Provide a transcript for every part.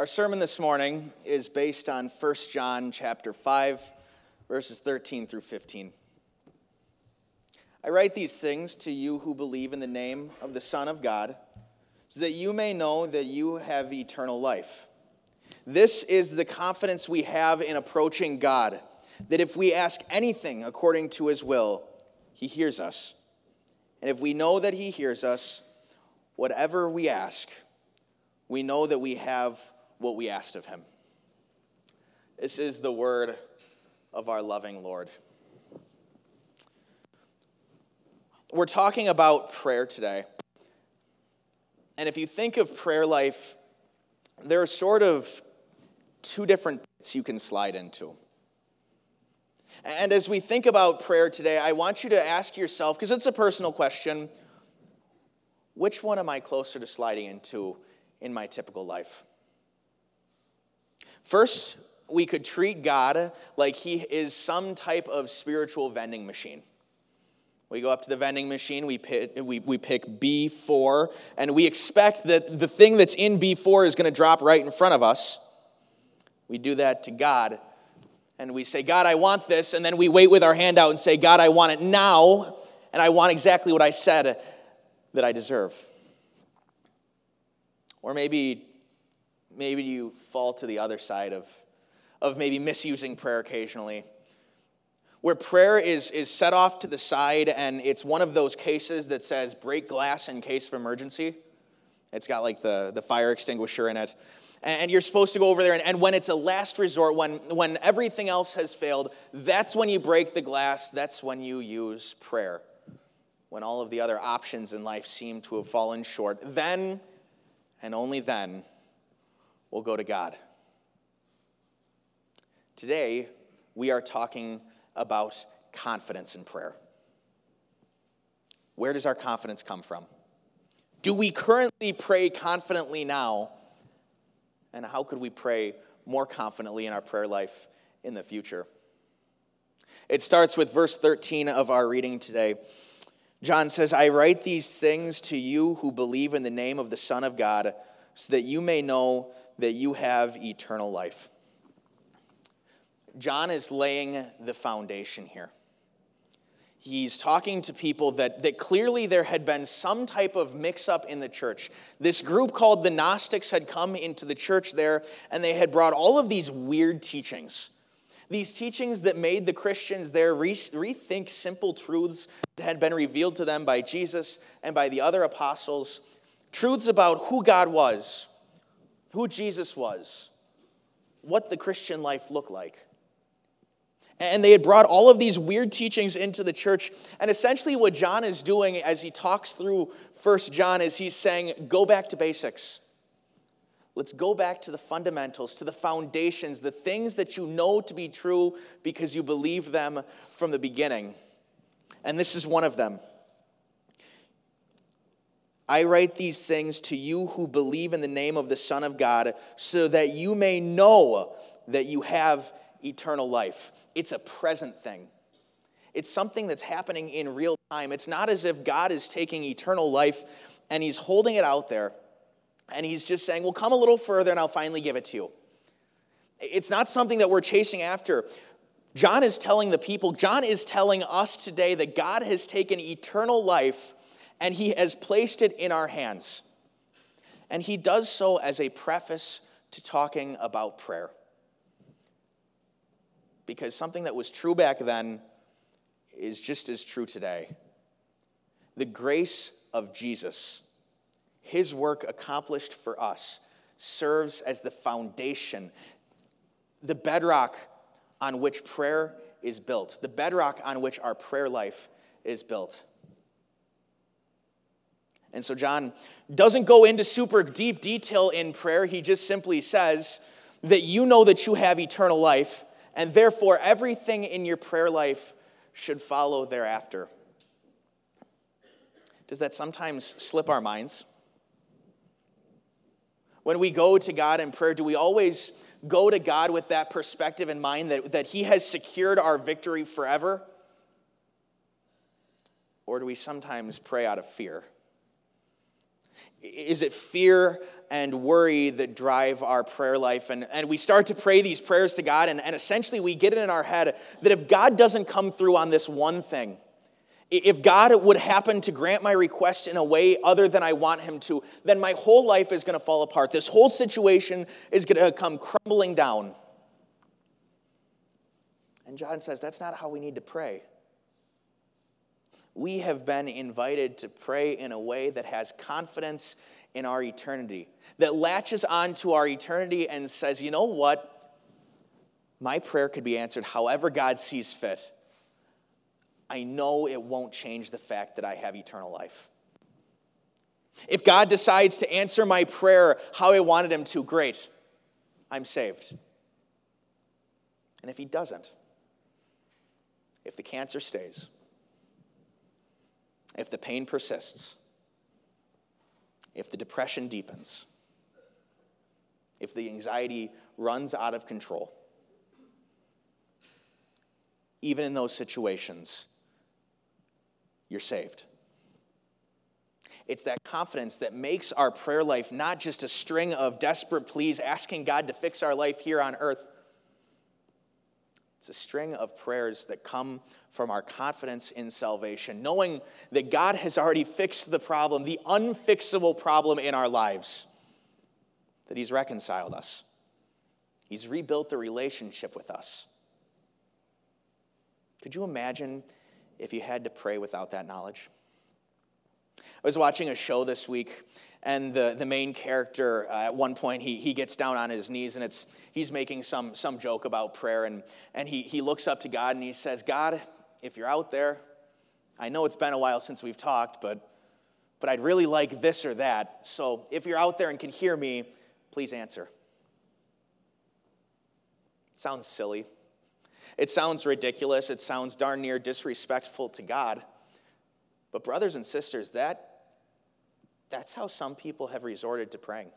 Our sermon this morning is based on 1 John chapter 5 verses 13 through 15. I write these things to you who believe in the name of the Son of God, so that you may know that you have eternal life. This is the confidence we have in approaching God, that if we ask anything according to his will, he hears us. And if we know that he hears us, whatever we ask, we know that we have what we asked of him. This is the word of our loving Lord. We're talking about prayer today. And if you think of prayer life, there are sort of two different pits you can slide into. And as we think about prayer today, I want you to ask yourself, because it's a personal question, which one am I closer to sliding into in my typical life? First, we could treat God like he is some type of spiritual vending machine. We go up to the vending machine, we pick, we, we pick B4, and we expect that the thing that's in B4 is going to drop right in front of us. We do that to God, and we say, God, I want this, and then we wait with our hand out and say, God, I want it now, and I want exactly what I said that I deserve. Or maybe maybe you fall to the other side of, of maybe misusing prayer occasionally. Where prayer is, is set off to the side and it's one of those cases that says break glass in case of emergency. It's got like the, the fire extinguisher in it. And you're supposed to go over there, and, and when it's a last resort, when, when everything else has failed, that's when you break the glass, that's when you use prayer. When all of the other options in life seem to have fallen short, then and only then will go to God. Today, we are talking about confidence in prayer. Where does our confidence come from? Do we currently pray confidently now? And how could we pray more confidently in our prayer life in the future? It starts with verse 13 of our reading today. John says, I write these things to you who believe in the name of the Son of God, so that you may know that you have eternal life. John is laying the foundation here. He's talking to people that, that clearly there had been some type of mix up in the church. This group called the Gnostics had come into the church there, and they had brought all of these weird teachings. These teachings that made the Christians there rethink simple truths that had been revealed to them by Jesus and by the other apostles. Truths about who God was, who Jesus was, what the Christian life looked like. And they had brought all of these weird teachings into the church. And essentially, what John is doing as he talks through First John is he's saying, go back to basics. Let's go back to the fundamentals, to the foundations, the things that you know to be true because you believe them from the beginning. And this is one of them. I write these things to you who believe in the name of the Son of God, so that you may know that you have eternal life. It's a present thing. It's something that's happening in real time. It's not as if God is taking eternal life and he's holding it out there and he's just saying, Well, come a little further and I'll finally give it to you. It's not something that we're chasing after. John is telling the people, John is telling us today that God has taken eternal life and he has placed it in our hands. And he does so as a preface to talking about prayer. Because something that was true back then is just as true today. The grace of Jesus, his work accomplished for us, serves as the foundation, the bedrock on which prayer is built, the bedrock on which our prayer life is built. And so John doesn't go into super deep detail in prayer. He just simply says that you know that you have eternal life, and therefore everything in your prayer life should follow thereafter. Does that sometimes slip our minds? When we go to God in prayer, do we always go to God with that perspective in mind that, that He has secured our victory forever? Or do we sometimes pray out of fear? Is it fear and worry that drive our prayer life. And, and we start to pray these prayers to God, and, and essentially we get it in our head that if God doesn't come through on this one thing, if God would happen to grant my request in a way other than I want Him to, then my whole life is going to fall apart. This whole situation is going to come crumbling down. And John says that's not how we need to pray. We have been invited to pray in a way that has confidence in our eternity, that latches on to our eternity and says, you know what? My prayer could be answered however God sees fit. I know it won't change the fact that I have eternal life. If God decides to answer my prayer how I wanted Him to, great, I'm saved. And if He doesn't, if the cancer stays, if the pain persists, if the depression deepens, if the anxiety runs out of control, even in those situations, you're saved. It's that confidence that makes our prayer life not just a string of desperate pleas asking God to fix our life here on earth. It's a string of prayers that come from our confidence in salvation, knowing that God has already fixed the problem, the unfixable problem in our lives, that He's reconciled us, He's rebuilt the relationship with us. Could you imagine if you had to pray without that knowledge? I was watching a show this week, and the, the main character, uh, at one point, he, he gets down on his knees, and it's, he's making some, some joke about prayer, and, and he, he looks up to God and he says, God, if you're out there, I know it's been a while since we've talked, but, but I'd really like this or that. So if you're out there and can hear me, please answer. It sounds silly. It sounds ridiculous. It sounds darn near disrespectful to God. But, brothers and sisters, that, that's how some people have resorted to praying.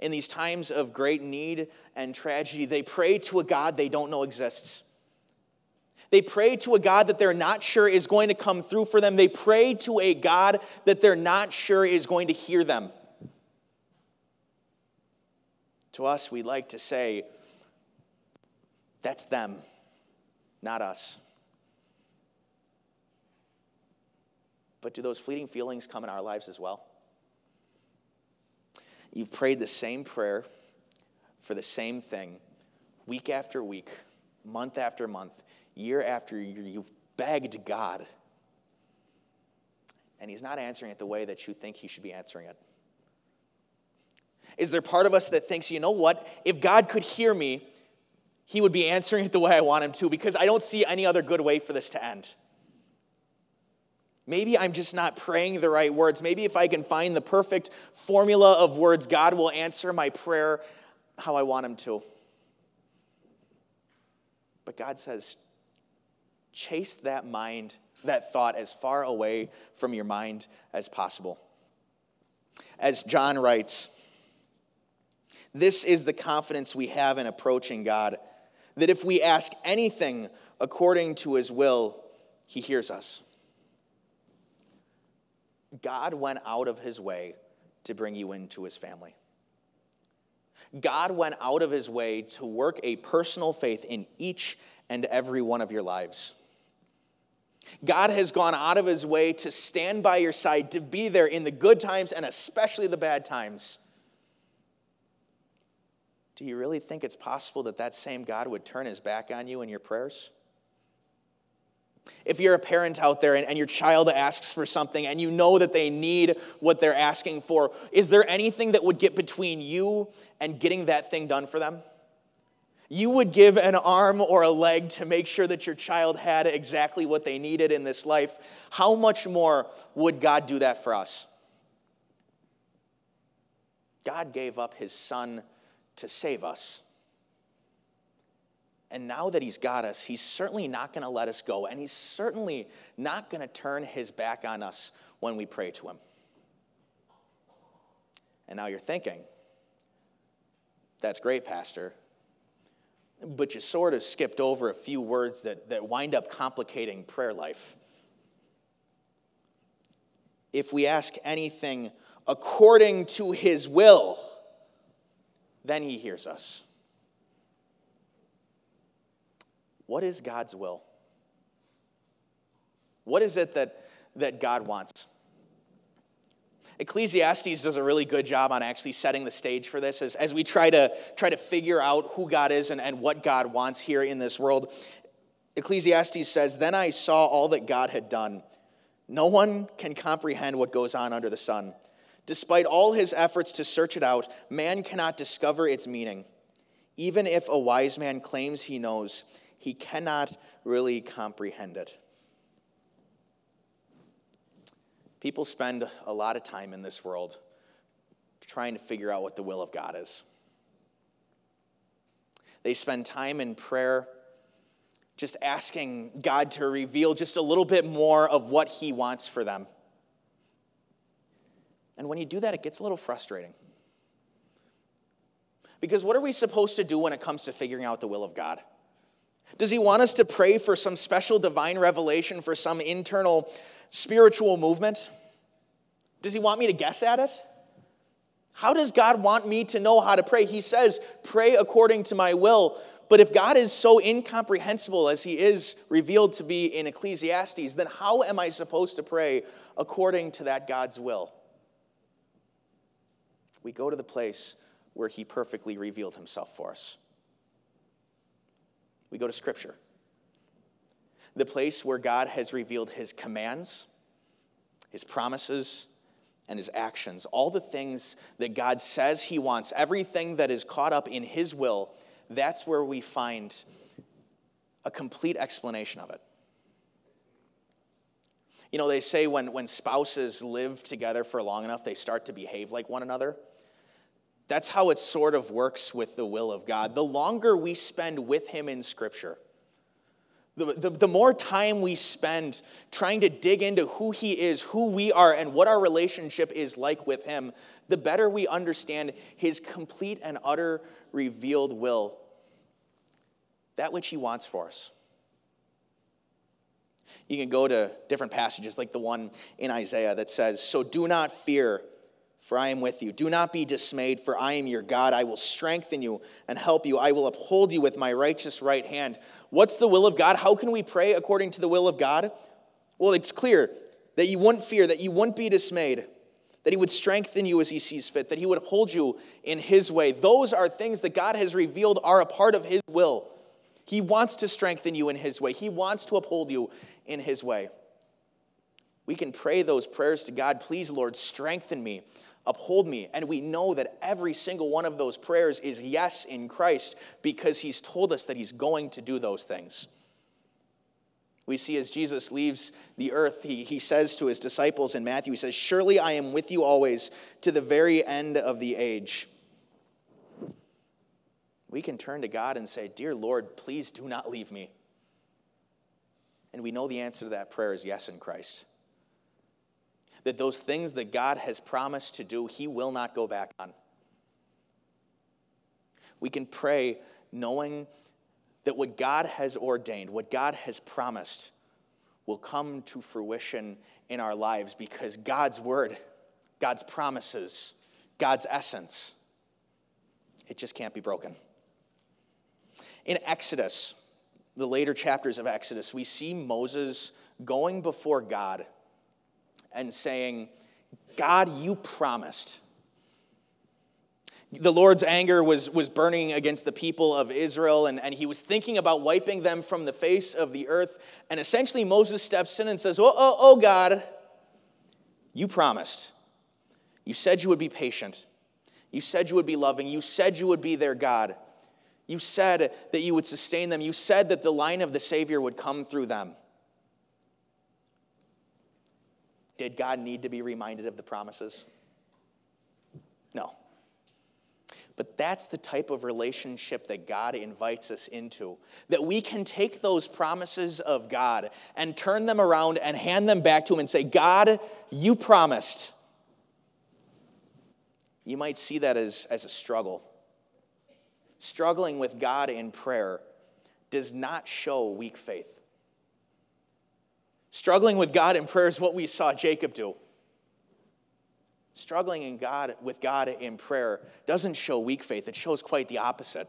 In these times of great need and tragedy, they pray to a God they don't know exists. They pray to a God that they're not sure is going to come through for them. They pray to a God that they're not sure is going to hear them. To us, we like to say, that's them, not us. But do those fleeting feelings come in our lives as well? You've prayed the same prayer for the same thing week after week, month after month, year after year. You've begged God, and He's not answering it the way that you think He should be answering it. Is there part of us that thinks, you know what? If God could hear me, He would be answering it the way I want Him to because I don't see any other good way for this to end? Maybe I'm just not praying the right words. Maybe if I can find the perfect formula of words, God will answer my prayer how I want Him to. But God says, chase that mind, that thought, as far away from your mind as possible. As John writes, this is the confidence we have in approaching God that if we ask anything according to His will, He hears us. God went out of his way to bring you into his family. God went out of his way to work a personal faith in each and every one of your lives. God has gone out of his way to stand by your side, to be there in the good times and especially the bad times. Do you really think it's possible that that same God would turn his back on you in your prayers? If you're a parent out there and, and, your child asks for something and you know that they need what they're asking for, is there anything that would get between you and getting that thing done for them? You would give an arm or a leg to make sure that your child had exactly what they needed in this life. How much more would God do that for us? God gave up his son to save us. And now that he's got us, he's certainly not going to let us go. And he's certainly not going to turn his back on us when we pray to him. And now you're thinking, that's great, Pastor. But you sort of skipped over a few words that, that wind up complicating prayer life. If we ask anything according to his will, then he hears us. What is God's will? What is it that, that God wants? Ecclesiastes does a really good job on actually setting the stage for this as, as we try to try to figure out who God is and, and what God wants here in this world. Ecclesiastes says, Then I saw all that God had done. No one can comprehend what goes on under the sun. Despite all his efforts to search it out, man cannot discover its meaning. Even if a wise man claims he knows, he cannot really comprehend it. People spend a lot of time in this world trying to figure out what the will of God is. They spend time in prayer just asking God to reveal just a little bit more of what He wants for them. And when you do that, it gets a little frustrating. Because what are we supposed to do when it comes to figuring out the will of God? Does He want us to pray for some special divine revelation, for some internal spiritual movement? Does He want me to guess at it? How does God want me to know how to pray? He says, Pray according to my will. But if God is so incomprehensible as he is revealed to be in Ecclesiastes, then how am I supposed to pray according to that God's will? We go to the place where he perfectly revealed himself for us. We go to Scripture, the place where God has revealed his commands, his promises, and his actions. All the things that God says he wants, everything that is caught up in his will that's where we find a complete explanation of it. You know, they say when, when spouses live together for long enough, they start to behave like one another. That's how it sort of works with the will of God. The longer we spend with Him in Scripture, the, the, the, more time we spend trying to dig into who He is, who we are, and what our relationship is like with Him, the better we understand His complete and utter revealed will, that which He wants for us. You can go to different passages, like the one in Isaiah that says, So do not fear, for I am with you. Do not be dismayed, for I am your God. I will strengthen you and help you. I will uphold you with my righteous right hand. What's the will of God? How can we pray according to the will of God? Well, it's clear that you wouldn't fear, that you wouldn't be dismayed that He would strengthen you as He sees fit, that He would hold you in His way. Those are things that God has revealed are a part of His will. He wants to strengthen you in His way, He wants to uphold you in His way. We can pray those prayers to God, please, Lord, strengthen me, uphold me. And we know that every single one of those prayers is yes in Christ because He's told us that He's going to do those things. We see as Jesus leaves the earth, he, he says to his disciples in Matthew, he says, Surely I am with you always to the very end of the age. We can turn to God and say, Dear Lord, please do not leave me. And we know the answer to that prayer is yes in Christ. That those things that God has promised to do, He will not go back on. We can pray knowing that what God has ordained, what God has promised, will come to fruition in our lives because God's word, God's promises, God's essence, it just can't be broken. In Exodus, the later chapters of Exodus, we see Moses going before God and saying, God, you promised the Lord's anger was, was burning against the people of Israel, and, and he was thinking about wiping them from the face of the earth. And essentially, Moses steps in and says, Oh, oh, oh God, you promised. You said you would be patient. You said you would be loving. You said you would be their God. You said that you would sustain them. You said that the line of the Savior would come through them. Did God need to be reminded of the promises? No. But that's the type of relationship that God invites us into. That we can take those promises of God and turn them around and hand them back to Him and say, God, you promised. You might see that as, as a struggle. Struggling with God in prayer does not show weak faith. Struggling with God in prayer is what we saw Jacob do. Struggling in God, with God in prayer doesn't show weak faith, it shows quite the opposite.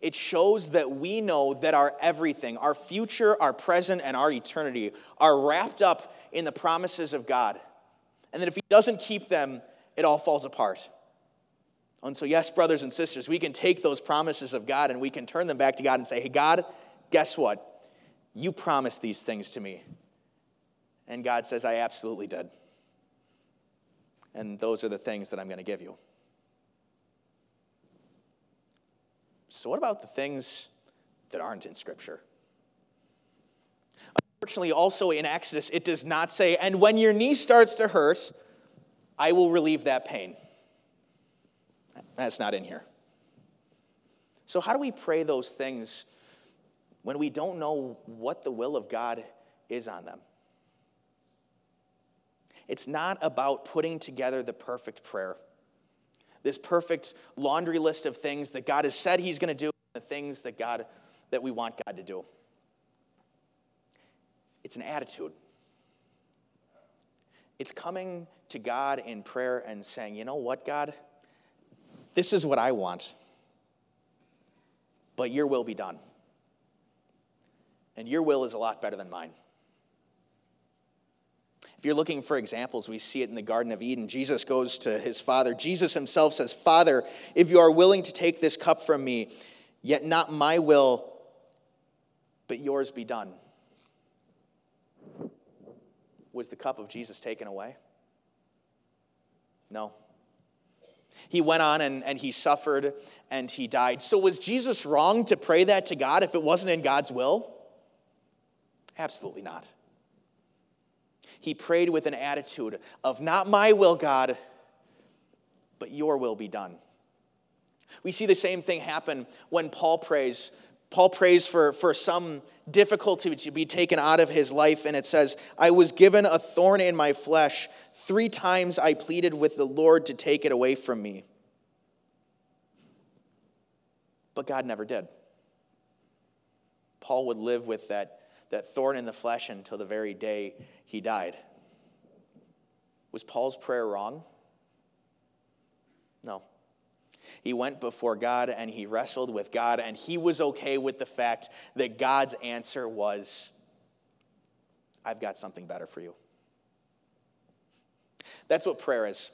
It shows that we know that our everything, our future, our present, and our eternity are wrapped up in the promises of God. And that if He doesn't keep them, it all falls apart. And so, yes, brothers and sisters, we can take those promises of God and we can turn them back to God and say, Hey, God, guess what? You promised these things to me. And God says, I absolutely did. And those are the things that I'm going to give you. So, what about the things that aren't in Scripture? Unfortunately, also in Exodus, it does not say, and when your knee starts to hurt, I will relieve that pain. That's not in here. So, how do we pray those things when we don't know what the will of God is on them? It's not about putting together the perfect prayer, this perfect laundry list of things that God has said He's going to do, the things that God that we want God to do. It's an attitude. It's coming to God in prayer and saying, you know what, God? This is what I want, but your will be done. And your will is a lot better than mine. If you're looking for examples, we see it in the Garden of Eden. Jesus goes to his father. Jesus himself says, Father, if you are willing to take this cup from me, yet not my will, but yours be done. Was the cup of Jesus taken away? No. He went on and, and he suffered and he died. So, was Jesus wrong to pray that to God if it wasn't in God's will? Absolutely not. He prayed with an attitude of, Not my will, God, but your will be done. We see the same thing happen when Paul prays. Paul prays for, for some difficulty to be taken out of his life, and it says, I was given a thorn in my flesh. Three times I pleaded with the Lord to take it away from me. But God never did. Paul would live with that, that thorn in the flesh until the very day he died. Was Paul's prayer wrong? No. He went before God and he wrestled with God, and he was okay with the fact that God's answer was, I've got something better for you. That's what prayer is.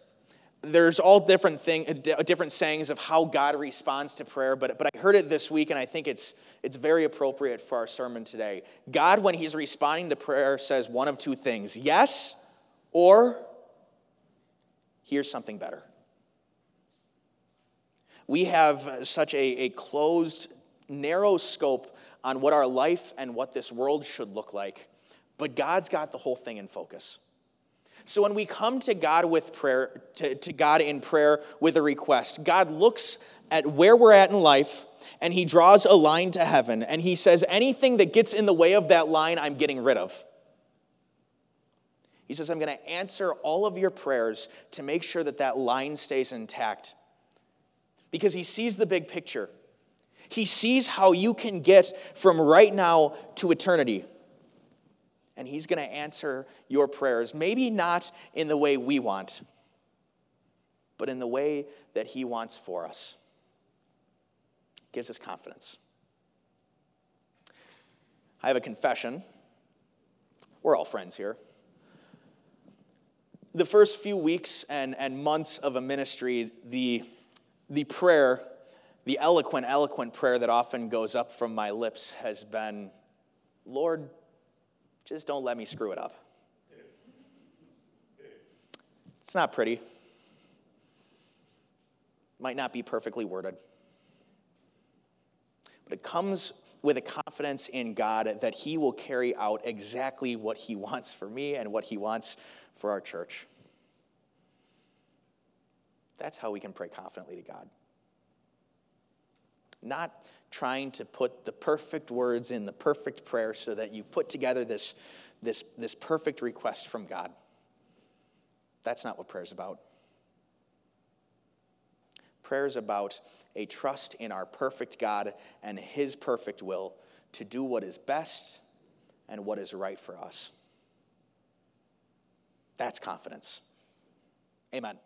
There's all different thing, uh, different sayings of how God responds to prayer, but, but I heard it this week, and I think it's, it's very appropriate for our sermon today. God, when He's responding to prayer, says one of two things yes, or here's something better. We have such a, a closed, narrow scope on what our life and what this world should look like, but God's got the whole thing in focus. So when we come to God with prayer, to, to God in prayer with a request, God looks at where we're at in life and he draws a line to heaven and he says, anything that gets in the way of that line, I'm getting rid of. He says, I'm going to answer all of your prayers to make sure that that line stays intact because he sees the big picture. He sees how you can get from right now to eternity. And he's going to answer your prayers, maybe not in the way we want, but in the way that he wants for us. Gives us confidence. I have a confession. We're all friends here. The first few weeks and, and months of a ministry, the the prayer, the eloquent, eloquent prayer that often goes up from my lips has been Lord, just don't let me screw it up. It's not pretty, might not be perfectly worded, but it comes with a confidence in God that He will carry out exactly what He wants for me and what He wants for our church. That's how we can pray confidently to God. Not trying to put the perfect words in the perfect prayer so that you put together this, this, this perfect request from God. That's not what prayer is about. Prayer is about a trust in our perfect God and His perfect will to do what is best and what is right for us. That's confidence. Amen.